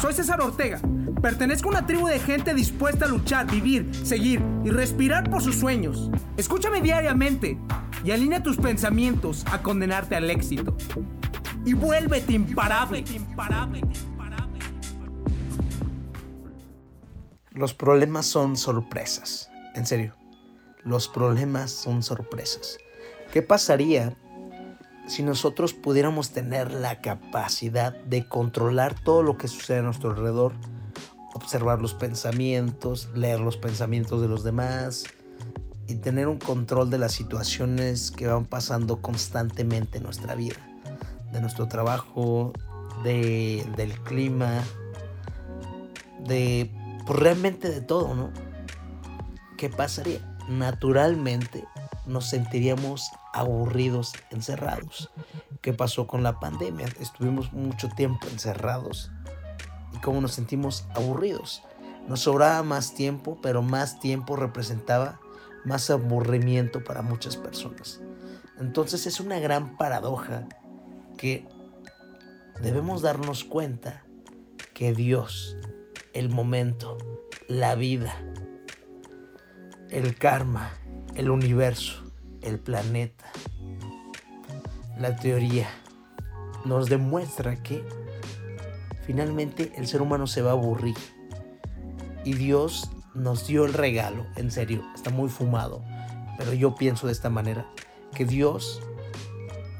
Soy César Ortega. Pertenezco a una tribu de gente dispuesta a luchar, vivir, seguir y respirar por sus sueños. Escúchame diariamente y alinea tus pensamientos a condenarte al éxito. Y vuélvete imparable. Los problemas son sorpresas. En serio, los problemas son sorpresas. ¿Qué pasaría si nosotros pudiéramos tener la capacidad de controlar todo lo que sucede a nuestro alrededor, observar los pensamientos, leer los pensamientos de los demás y tener un control de las situaciones que van pasando constantemente en nuestra vida, de nuestro trabajo, de, del clima, de pues, realmente de todo, ¿no? ¿Qué pasaría? Naturalmente nos sentiríamos aburridos, encerrados. ¿Qué pasó con la pandemia? Estuvimos mucho tiempo encerrados y cómo nos sentimos aburridos. Nos sobraba más tiempo, pero más tiempo representaba más aburrimiento para muchas personas. Entonces es una gran paradoja que debemos darnos cuenta que Dios, el momento, la vida, el karma, el universo, el planeta, la teoría, nos demuestra que finalmente el ser humano se va a aburrir. Y Dios nos dio el regalo, en serio, está muy fumado, pero yo pienso de esta manera, que Dios,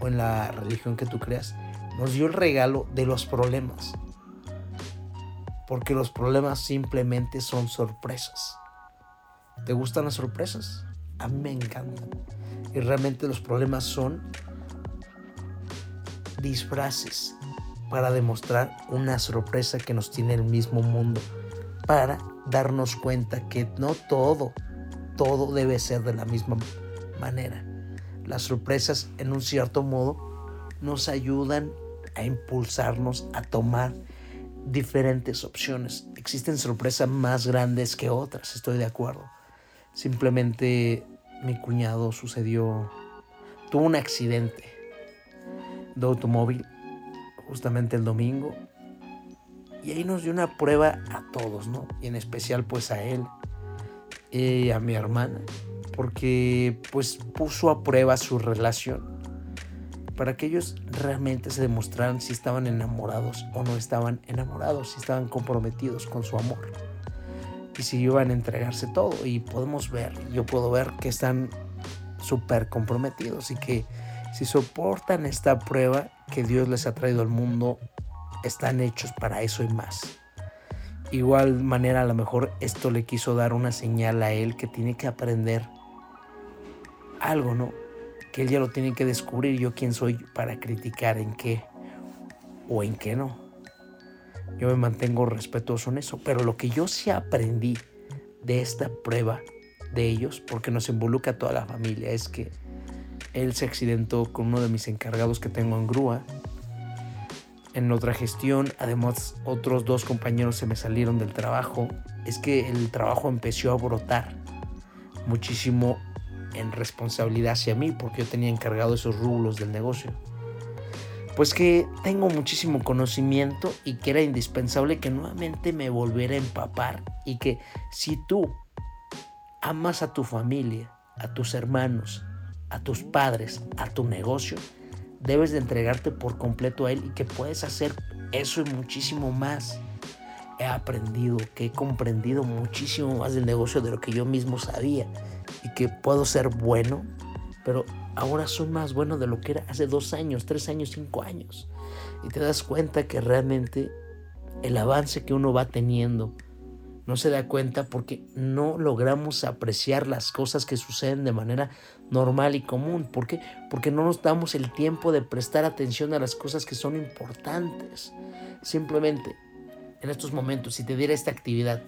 o en la religión que tú creas, nos dio el regalo de los problemas. Porque los problemas simplemente son sorpresas. ¿Te gustan las sorpresas? A mí me encantan. Y realmente los problemas son disfraces para demostrar una sorpresa que nos tiene el mismo mundo. Para darnos cuenta que no todo, todo debe ser de la misma manera. Las sorpresas, en un cierto modo, nos ayudan a impulsarnos a tomar diferentes opciones. Existen sorpresas más grandes que otras, estoy de acuerdo. Simplemente mi cuñado sucedió, tuvo un accidente de automóvil justamente el domingo y ahí nos dio una prueba a todos, ¿no? Y en especial pues a él y a mi hermana, porque pues puso a prueba su relación para que ellos realmente se demostraran si estaban enamorados o no estaban enamorados, si estaban comprometidos con su amor y si iban a entregarse todo. Y podemos ver, yo puedo ver que están súper comprometidos y que si soportan esta prueba que Dios les ha traído al mundo, están hechos para eso y más. Igual manera a lo mejor esto le quiso dar una señal a él que tiene que aprender algo, ¿no? Que él ya lo tiene que descubrir yo quién soy para criticar en qué o en qué no. Yo me mantengo respetuoso en eso. Pero lo que yo sí aprendí de esta prueba de ellos, porque nos involucra toda la familia, es que él se accidentó con uno de mis encargados que tengo en grúa. En otra gestión, además otros dos compañeros se me salieron del trabajo. Es que el trabajo empezó a brotar muchísimo en responsabilidad hacia mí, porque yo tenía encargado esos rublos del negocio pues que tengo muchísimo conocimiento y que era indispensable que nuevamente me volviera a empapar y que si tú amas a tu familia, a tus hermanos, a tus padres, a tu negocio, debes de entregarte por completo a él y que puedes hacer eso y muchísimo más. He aprendido, que he comprendido muchísimo más del negocio de lo que yo mismo sabía y que puedo ser bueno, pero ahora soy más bueno de lo que era hace dos años, tres años, cinco años. Y te das cuenta que realmente el avance que uno va teniendo no se da cuenta porque no logramos apreciar las cosas que suceden de manera normal y común. ¿Por qué? Porque no nos damos el tiempo de prestar atención a las cosas que son importantes. Simplemente, en estos momentos, si te diera esta actividad,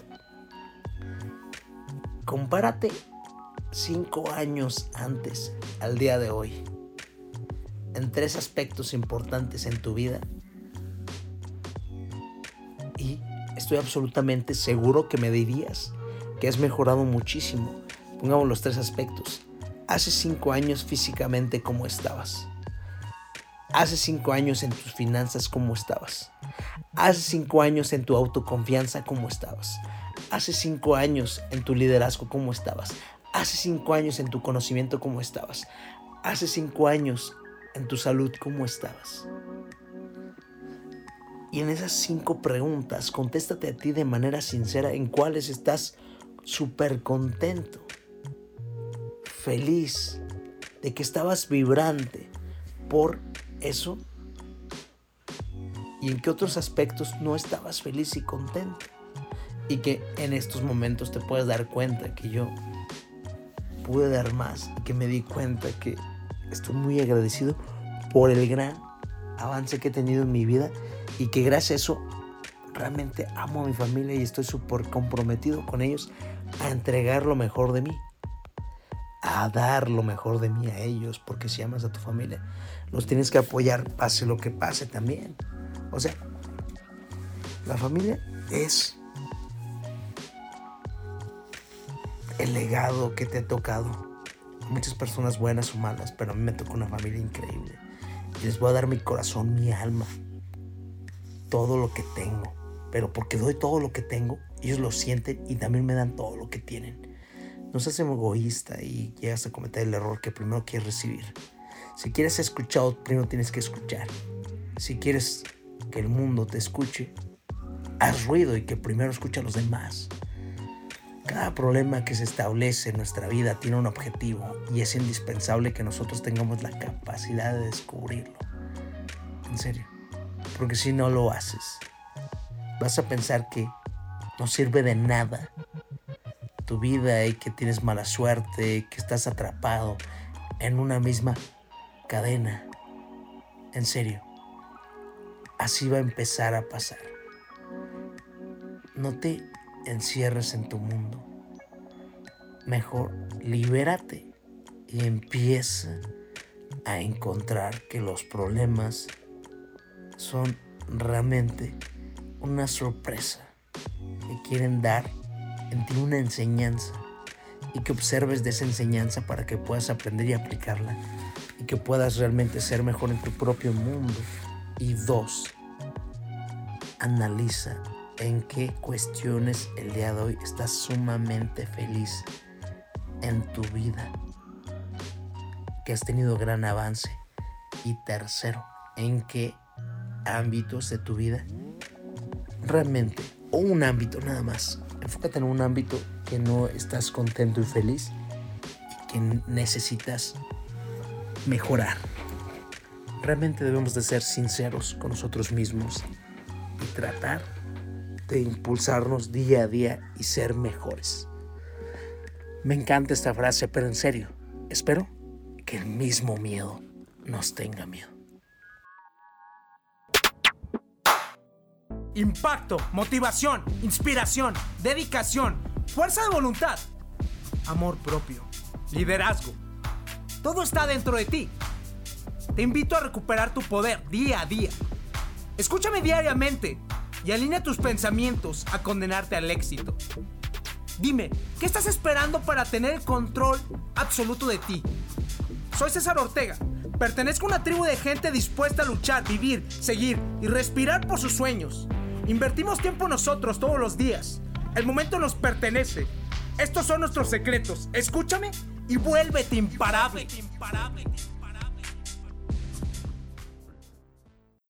compárate cinco años antes al día de hoy en tres aspectos importantes en tu vida y estoy absolutamente seguro que me dirías que has mejorado muchísimo. Pongamos los tres aspectos. Hace cinco años físicamente cómo estabas. Hace cinco años en tus finanzas cómo estabas. Hace cinco años en tu autoconfianza, ¿cómo estabas? Hace cinco años en tu liderazgo, ¿cómo estabas? Hace cinco años en tu conocimiento, ¿cómo estabas? Hace cinco años en tu salud, ¿cómo estabas? Y en esas cinco preguntas, contéstate a ti de manera sincera en cuáles estás súper contento, feliz, de que estabas vibrante por eso y en qué otros aspectos no estabas feliz y contento. Y que en estos momentos te puedes dar cuenta que yo pude dar más que me di cuenta que estoy muy agradecido por el gran avance que he tenido en mi vida y que gracias a eso realmente amo a mi familia y estoy súper comprometido con ellos a entregar lo mejor de mí, a dar lo mejor de mí a ellos, porque si amas a tu familia, los tienes que apoyar pase lo que pase también. O sea, la familia es el legado que te ha tocado. Muchas personas buenas o malas, pero a mí me tocó una familia increíble. Les voy a dar mi corazón, mi alma, todo lo que tengo. Pero porque doy todo lo que tengo, ellos lo sienten y también me dan todo lo que tienen. No seas egoísta y llegas a cometer el error que primero quieres recibir. Si quieres ser escuchado, primero tienes que escuchar. Si quieres que el mundo te escuche, haz ruido y que primero escuche a los demás. Cada problema que se establece en nuestra vida tiene un objetivo y es indispensable que nosotros tengamos la capacidad de descubrirlo. En serio. Porque si no lo haces, vas a pensar que no sirve de nada tu vida y que tienes mala suerte, que estás atrapado en una misma cadena. En serio, así va a empezar a pasar. No te encierres en tu mundo. Mejor libérate y empieza a encontrar que los problemas son realmente una sorpresa que quieren dar en ti una enseñanza y que observes de esa enseñanza para que puedas aprender y aplicarla y que puedas realmente ser mejor en tu propio mundo. Y dos, analiza en qué cuestiones el día de hoy estás sumamente feliz en tu vida, que has tenido gran avance. Y tercero, en qué ámbitos de tu vida realmente, o un ámbito nada más. Enfócate en un ámbito que no estás contento y feliz y que necesitas mejorar. Realmente debemos de ser sinceros con nosotros mismos y tratar de impulsarnos día a día y ser mejores. Me encanta esta frase, pero en serio, espero que el mismo miedo nos tenga miedo. impacto, motivación, inspiración, dedicación, fuerza de voluntad, amor propio, liderazgo. Todo está dentro de ti. Te invito a recuperar tu poder día a día. Escúchame diariamente y alinea tus pensamientos a condenarte al éxito. Dime, ¿qué estás esperando para tener el control absoluto de ti? Soy César Ortega. Pertenezco a una tribu de gente dispuesta a luchar, vivir, seguir y respirar por sus sueños. Invertimos tiempo nosotros todos los días. El momento nos pertenece. Estos son nuestros secretos. Escúchame y vuélvete imparable. imparable.